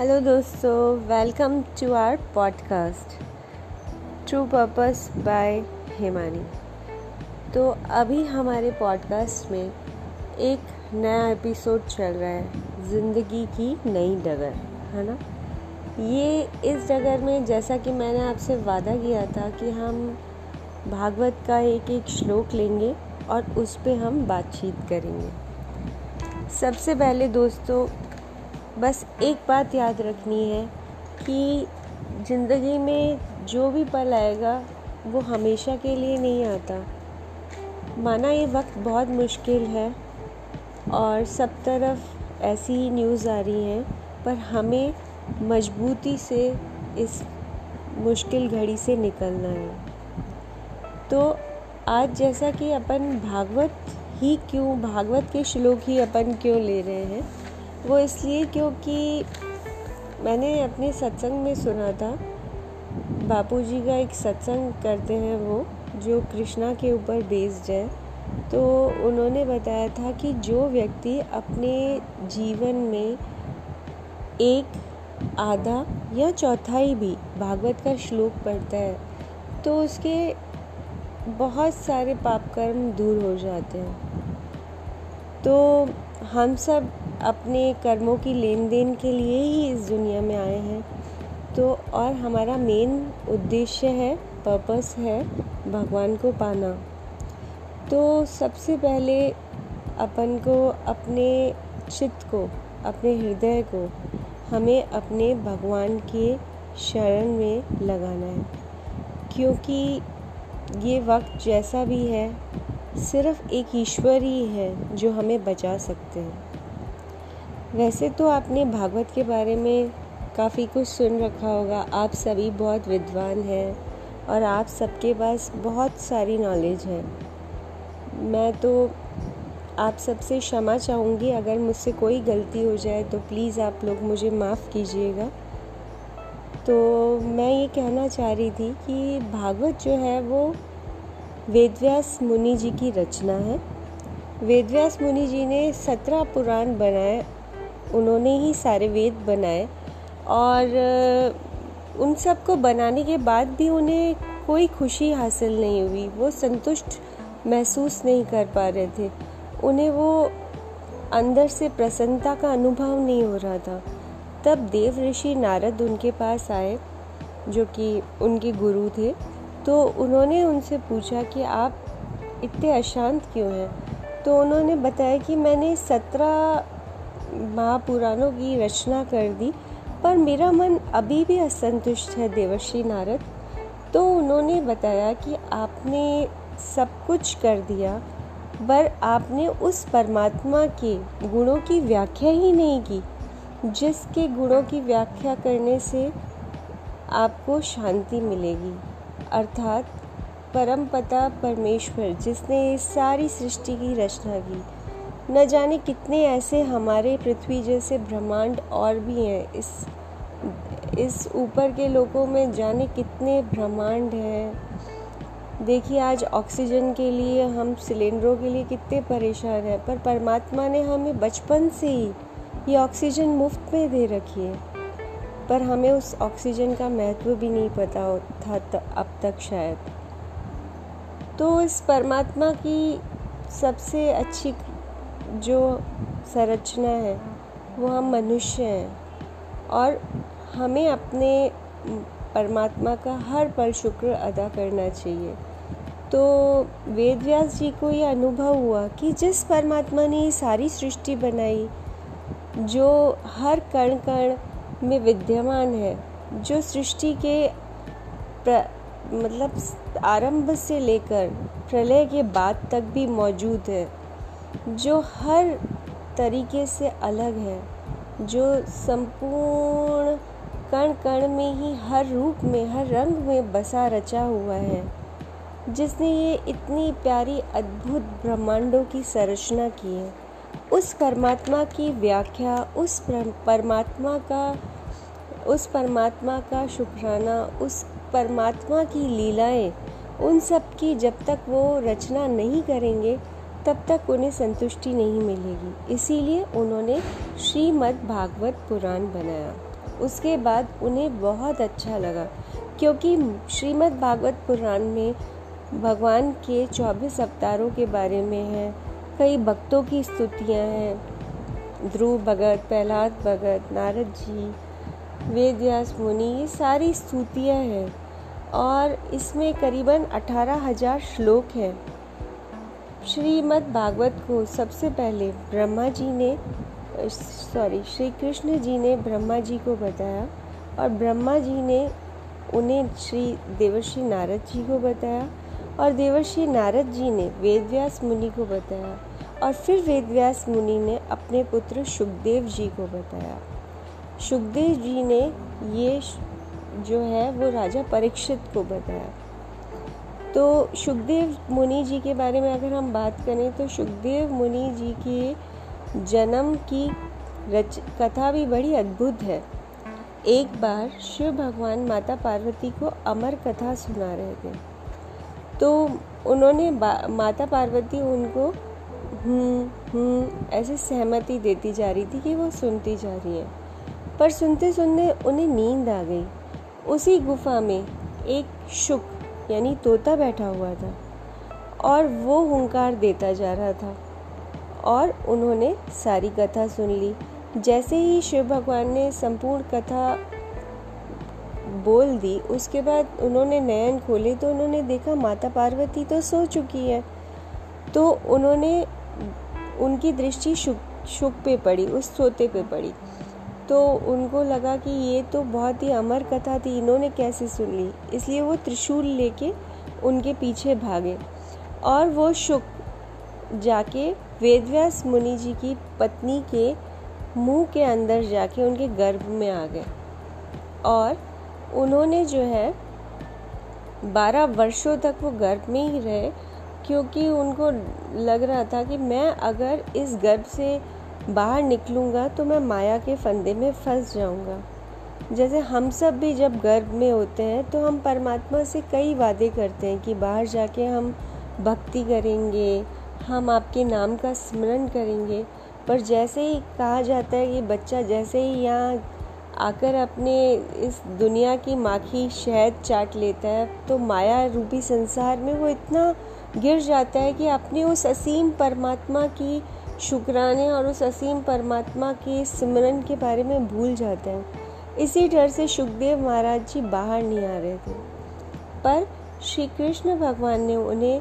Hello दोस्तों. Welcome to our podcast true purpose by Himani तो अभी हमारे पॉडकास्ट में एक नया एपिसोड चल रहा है, ज़िंदगी की नई डगर है ना? ये इस डगर में, जैसा कि मैंने आपसे वादा किया था कि हम भागवत का एक एक श्लोक लेंगे और उस पर हम बातचीत करेंगे। सबसे पहले दोस्तों बस एक बात याद रखनी है कि ज़िंदगी में जो भी पल आएगा, वो हमेशा के लिए नहीं आता। माना ये वक्त बहुत मुश्किल है और सब तरफ़ ऐसी ही न्यूज़ आ रही हैं, पर हमें मजबूती से इस मुश्किल घड़ी से निकलना है। तो आज जैसा कि अपन भागवत ही क्यों, भागवत के श्लोक ही अपन क्यों ले रहे हैं वो इसलिए क्योंकि मैंने अपने सत्संग में सुना था, बापूजी का एक सत्संग करते हैं वो, जो कृष्णा के ऊपर बेस्ड है। तो उन्होंने बताया था कि जो व्यक्ति अपने जीवन में एक आधा या चौथाई भी भागवत का श्लोक पढ़ता है तो उसके बहुत सारे पाप कर्म दूर हो जाते हैं। तो हम सब अपने कर्मों की लेन देन के लिए ही इस दुनिया में आए हैं। तो और हमारा मेन उद्देश्य है पर्पस है भगवान को पाना। तो सबसे पहले अपन को अपने चित्त को, अपने हृदय को हमें अपने भगवान के शरण में लगाना है। क्योंकि ये वक्त जैसा भी है सिर्फ़ एक ईश्वर ही है जो हमें बचा सकते हैं। वैसे तो आपने भागवत के बारे में काफ़ी कुछ सुन रखा होगा। आप सभी बहुत विद्वान हैं और आप सबके पास बहुत सारी नॉलेज है। मैं तो आप सबसे क्षमा चाहूँगी, अगर मुझसे कोई गलती हो जाए तो प्लीज़ आप लोग मुझे माफ़ कीजिएगा। तो मैं ये कहना चाह रही थी कि भागवत जो है वो वेदव्यास मुनि जी की रचना है। वेदव्यास मुनि जी ने सत्रह पुराण बनाए, उन्होंने ही सारे वेद बनाए और उन सबको बनाने के बाद भी उन्हें कोई खुशी हासिल नहीं हुई। वो संतुष्ट महसूस नहीं कर पा रहे थे। उन्हें वो अंदर से प्रसन्नता का अनुभव नहीं हो रहा था। तब देव ऋषि नारद उनके पास आए, जो कि उनके गुरु थे। तो उन्होंने उनसे पूछा कि आप इतने अशांत क्यों हैं? तो उन्होंने बताया कि मैंने सत्रह महापुराणों की रचना कर दी, पर मेरा मन अभी भी असंतुष्ट है देवर्षि नारद। तो उन्होंने बताया कि आपने सब कुछ कर दिया, पर आपने उस परमात्मा के गुणों की व्याख्या ही नहीं की, जिसके गुणों की व्याख्या करने से आपको शांति मिलेगी। अर्थात परम पता परमेश्वर, जिसने इस सारी सृष्टि की रचना की। न जाने कितने ऐसे हमारे पृथ्वी जैसे ब्रह्मांड और भी हैं। इस इस ऊपर के लोगों में जाने कितने ब्रह्मांड हैं। देखिए, आज ऑक्सीजन के लिए, हम सिलेंडरों के लिए कितने परेशान हैं, पर परमात्मा ने हमें बचपन से ही ये ऑक्सीजन मुफ़्त में दे रखी है। पर हमें उस ऑक्सीजन का महत्व भी नहीं पता था अब तक शायद। तो इस परमात्मा की सबसे अच्छी जो संरचना है वो हम मनुष्य हैं। और हमें अपने परमात्मा का हर पल शुक्र अदा करना चाहिए। तो वेद व्यास जी को ये अनुभव हुआ कि जिस परमात्मा ने ये सारी सृष्टि बनाई, जो हर कण कण में विद्यमान है जो सृष्टि के प्र, मतलब आरंभ से लेकर प्रलय के बाद तक भी मौजूद है जो हर तरीके से अलग है जो संपूर्ण कण कण में ही हर रूप में हर रंग में बसा रचा हुआ है जिसने ये इतनी प्यारी अद्भुत ब्रह्मांडों की संरचना की है। उस परमात्मा की व्याख्या, उस परमात्मा का, उस परमात्मा का शुक्राना उस परमात्मा की लीलाएँ, उन सब की जब तक वो रचना नहीं करेंगे, तब तक उन्हें संतुष्टि नहीं मिलेगी। इसीलिए उन्होंने श्रीमद् भागवत पुराण बनाया। उसके बाद उन्हें बहुत अच्छा लगा, क्योंकि श्रीमद् भागवत पुराण में भगवान के चौबीस अवतारों के बारे में है कई भक्तों की स्तुतियाँ हैं। ध्रुव भगत, प्रहलाद भगत, नारद जी वेद व्यास मुनि, ये सारी स्तुतियाँ हैं और इसमें करीबन अठारह हज़ार श्लोक हैं। श्रीमद् भागवत को सबसे पहले ब्रह्मा जी ने, सॉरी श्री कृष्ण जी ने ब्रह्मा जी को बताया और ब्रह्मा जी ने उन्हें श्री देवर्षि नारद जी को बताया और देवर्षि नारद जी ने वेदव्यास मुनि को बताया। और फिर वेदव्यास मुनि ने अपने पुत्र सुखदेव जी को बताया। सुखदेव जी ने ये जो है, वो राजा परीक्षित को बताया। तो सुखदेव मुनि जी के बारे में अगर हम बात करें तो सुखदेव मुनि जी के जन्म की रच, कथा भी बड़ी अद्भुत है। एक बार शिव भगवान माता पार्वती को अमर कथा सुना रहे थे। तो उन्होंने माता पार्वती उनको हम्म हम्म ऐसे सहमति देती जा रही थी कि वो सुनती जा रही है। पर सुनते सुनते उन्हें नींद आ गई। उसी गुफा में एक शुक, यानी तोता बैठा हुआ था और वो हुंकार देता जा रहा था। और उन्होंने सारी कथा सुन ली। जैसे ही शिव भगवान ने संपूर्ण कथा बोल दी, उसके बाद उन्होंने नयन खोले तो उन्होंने देखा माता पार्वती तो सो चुकी है। तो उन्होंने उनकी दृष्टि शुक शुक पे पड़ी, उस सोते पे पड़ी। तो उनको लगा कि ये तो बहुत ही अमर कथा थी, इन्होंने कैसे सुन ली? इसलिए वो त्रिशूल लेके उनके पीछे भागे और वो शुक, जाके वेदव्यास मुनि जी की पत्नी के मुँह के अंदर जाके उनके गर्भ में आ गए और उन्होंने जो है, बारह वर्षों तक वो गर्भ में ही रहे क्योंकि उनको लग रहा था कि मैं अगर इस गर्भ से बाहर निकलूँगा तो मैं माया के फंदे में फंस जाऊँगा। जैसे हम सब भी जब गर्भ में होते हैं तो हम परमात्मा से कई वादे करते हैं कि बाहर जाके हम भक्ति करेंगे, हम आपके नाम का स्मरण करेंगे। पर जैसे ही कहा जाता है कि बच्चा जैसे ही यहाँ आकर अपने इस दुनिया की माखी शहद चाट लेता है तो माया रूपी संसार में वो इतना गिर जाता है कि अपने उस असीम परमात्मा की शुक्राने और उस असीम परमात्मा के सिमरन के बारे में भूल जाता है। इसी डर से सुखदेव महाराज जी बाहर नहीं आ रहे थे। पर श्री कृष्ण भगवान ने उन्हें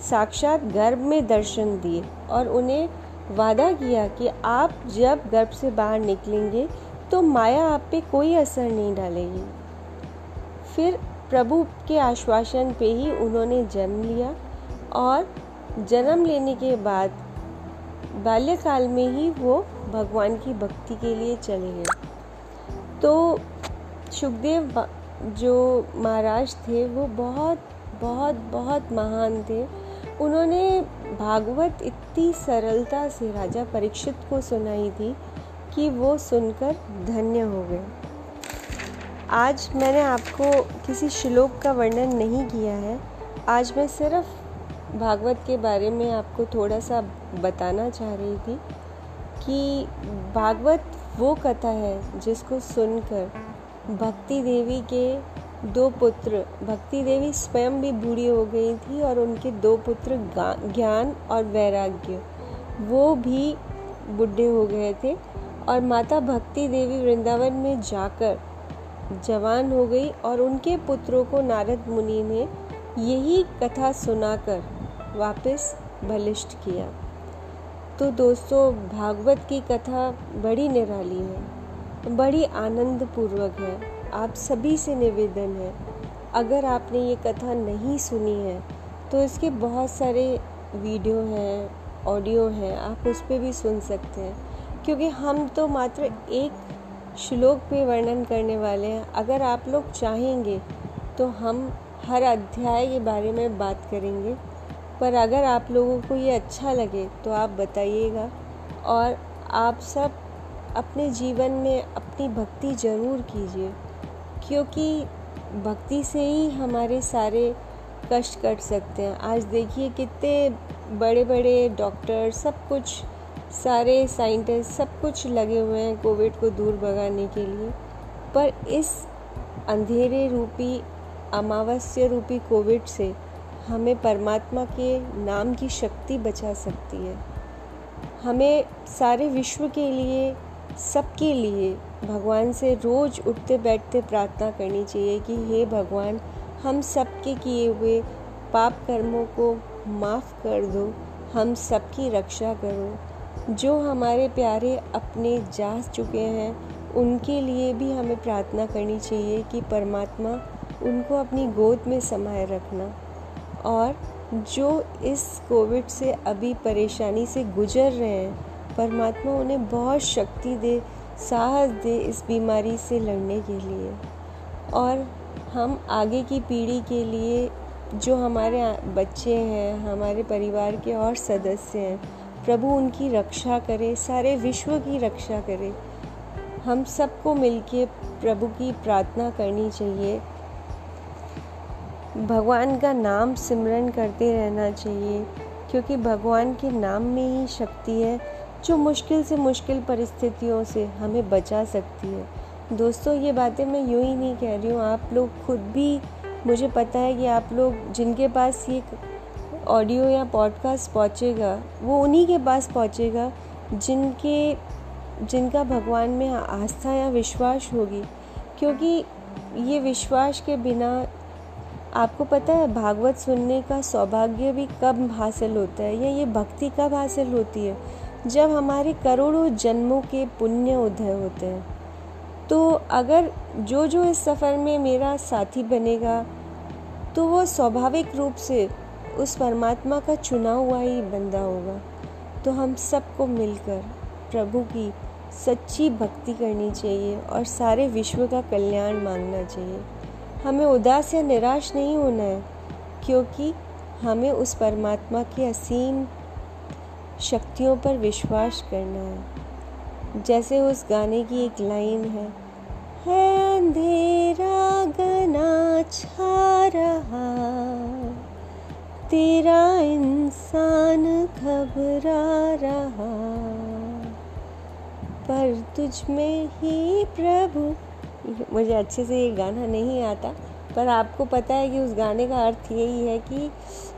साक्षात गर्भ में दर्शन दिए और उन्हें वादा किया कि आप जब गर्भ से बाहर निकलेंगे तो माया आप पे कोई असर नहीं डालेगी। फिर प्रभु के आश्वासन पे ही उन्होंने जन्म लिया और जन्म लेने के बाद बाल्यकाल में ही वो भगवान की भक्ति के लिए चले गए। तो सुखदेव जो महाराज थे, वो बहुत बहुत बहुत महान थे। उन्होंने भागवत इतनी सरलता से राजा परीक्षित को सुनाई थी कि वो सुनकर धन्य हो गए। आज मैंने आपको किसी श्लोक का वर्णन नहीं किया है। आज मैं सिर्फ़ भागवत के बारे में आपको थोड़ा सा बताना चाह रही थी कि भागवत वो कथा है जिसको सुनकर भक्ति देवी के दो पुत्र, भक्ति देवी स्वयं भी बूढ़ी हो गई थी और उनके दो पुत्र ज्ञान और वैराग्य, वो भी बुढ़े हो गए थे और माता भक्ति देवी वृंदावन में जाकर जवान हो गई और उनके पुत्रों को नारद मुनि ने यही कथा सुनाकर वापस बलिष्ठ किया। तो दोस्तों, भागवत की कथा बड़ी निराली है, बड़ी आनंद पूर्वक है। आप सभी से निवेदन है, अगर आपने ये कथा नहीं सुनी है तो इसके बहुत सारे वीडियो हैं, ऑडियो हैं, आप उस पर भी सुन सकते हैं। क्योंकि हम तो मात्र एक श्लोक पे वर्णन करने वाले हैं। अगर आप लोग चाहेंगे तो हम हर अध्याय के बारे में बात करेंगे। पर अगर आप लोगों को ये अच्छा लगे तो आप बताइएगा। और आप सब अपने जीवन में अपनी भक्ति ज़रूर कीजिए, क्योंकि भक्ति से ही हमारे सारे कष्ट कट सकते हैं। आज देखिए कितने बड़े बड़े डॉक्टर, सब कुछ, सारे साइंटिस्ट, सब कुछ लगे हुए हैं कोविड को दूर भगाने के लिए। पर इस अंधेरे रूपी, अमावस्या रूपी कोविड से हमें परमात्मा के नाम की शक्ति बचा सकती है। हमें सारे विश्व के लिए, सबके लिए भगवान से रोज़ उठते बैठते प्रार्थना करनी चाहिए कि हे भगवान, हम सबके किए हुए पाप कर्मों को माफ़ कर दो, हम सबकी रक्षा करो। जो हमारे प्यारे अपने जा चुके हैं, उनके लिए भी हमें प्रार्थना करनी चाहिए कि परमात्मा उनको अपनी गोद में समाये रखना। और जो इस कोविड से अभी परेशानी से गुजर रहे हैं, परमात्मा उन्हें बहुत शक्ति दे, साहस दे इस बीमारी से लड़ने के लिए। और हम आगे की पीढ़ी के लिए जो हमारे बच्चे हैं, हमारे परिवार के और सदस्य हैं, प्रभु उनकी रक्षा करे, सारे विश्व की रक्षा करे। हम सबको मिलके प्रभु की प्रार्थना करनी चाहिए। भगवान का नाम सिमरन करते रहना चाहिए, क्योंकि भगवान के नाम में ही शक्ति है, जो मुश्किल से मुश्किल परिस्थितियों से हमें बचा सकती है। दोस्तों, ये बातें मैं यूँ ही नहीं कह रही हूँ। आप लोग खुद भी, मुझे पता है कि आप लोग जिनके पास ये ऑडियो या पॉडकास्ट पहुँचेगा, वो उन्हीं के पास पहुँचेगा जिनके, जिनका भगवान में आस्था या विश्वास होगी। क्योंकि ये विश्वास के बिना आपको पता है, भागवत सुनने का सौभाग्य भी कब हासिल होता है या ये भक्ति कब हासिल होती है? जब हमारे करोड़ों जन्मों के पुण्य उदय होते हैं। तो अगर जो जो इस सफ़र में मेरा साथी बनेगा तो वो स्वाभाविक रूप से उस परमात्मा का चुना हुआ ही बंदा होगा। तो हम सबको मिलकर प्रभु की सच्ची भक्ति करनी चाहिए और सारे विश्व का कल्याण मांगना चाहिए। हमें उदास या निराश नहीं होना है, क्योंकि हमें उस परमात्मा की असीम शक्तियों पर विश्वास करना है। जैसे उस गाने की एक लाइन है है अंधेरा गना छा रहा, तेरा इंसान घबरा रहा, पर तुझ में ही प्रभु मुझे अच्छे से ये गाना नहीं आता, पर आपको पता है कि उस गाने का अर्थ यही है कि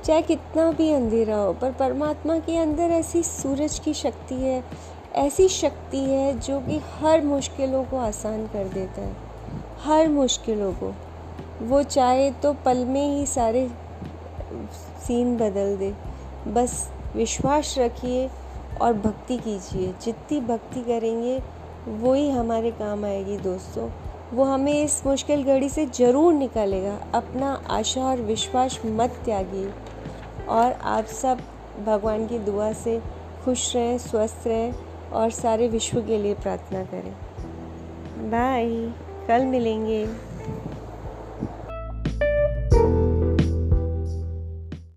चाहे कितना भी अंधेरा हो, पर परमात्मा के अंदर ऐसी सूरज की शक्ति है, ऐसी शक्ति है जो कि हर मुश्किलों को आसान कर देता है, हर मुश्किलों को। वो चाहे तो पल में ही सारे सीन बदल दे। बस विश्वास रखिए और भक्ति कीजिए। जितनी भक्ति करेंगे, वही हमारे काम आएगी दोस्तों। वो हमें इस मुश्किल घड़ी से ज़रूर निकालेगा। अपना आशा और विश्वास मत त्यागी और आप सब भगवान की दुआ से खुश रहें, स्वस्थ रहें और सारे विश्व के लिए प्रार्थना करें। बाय कल मिलेंगे।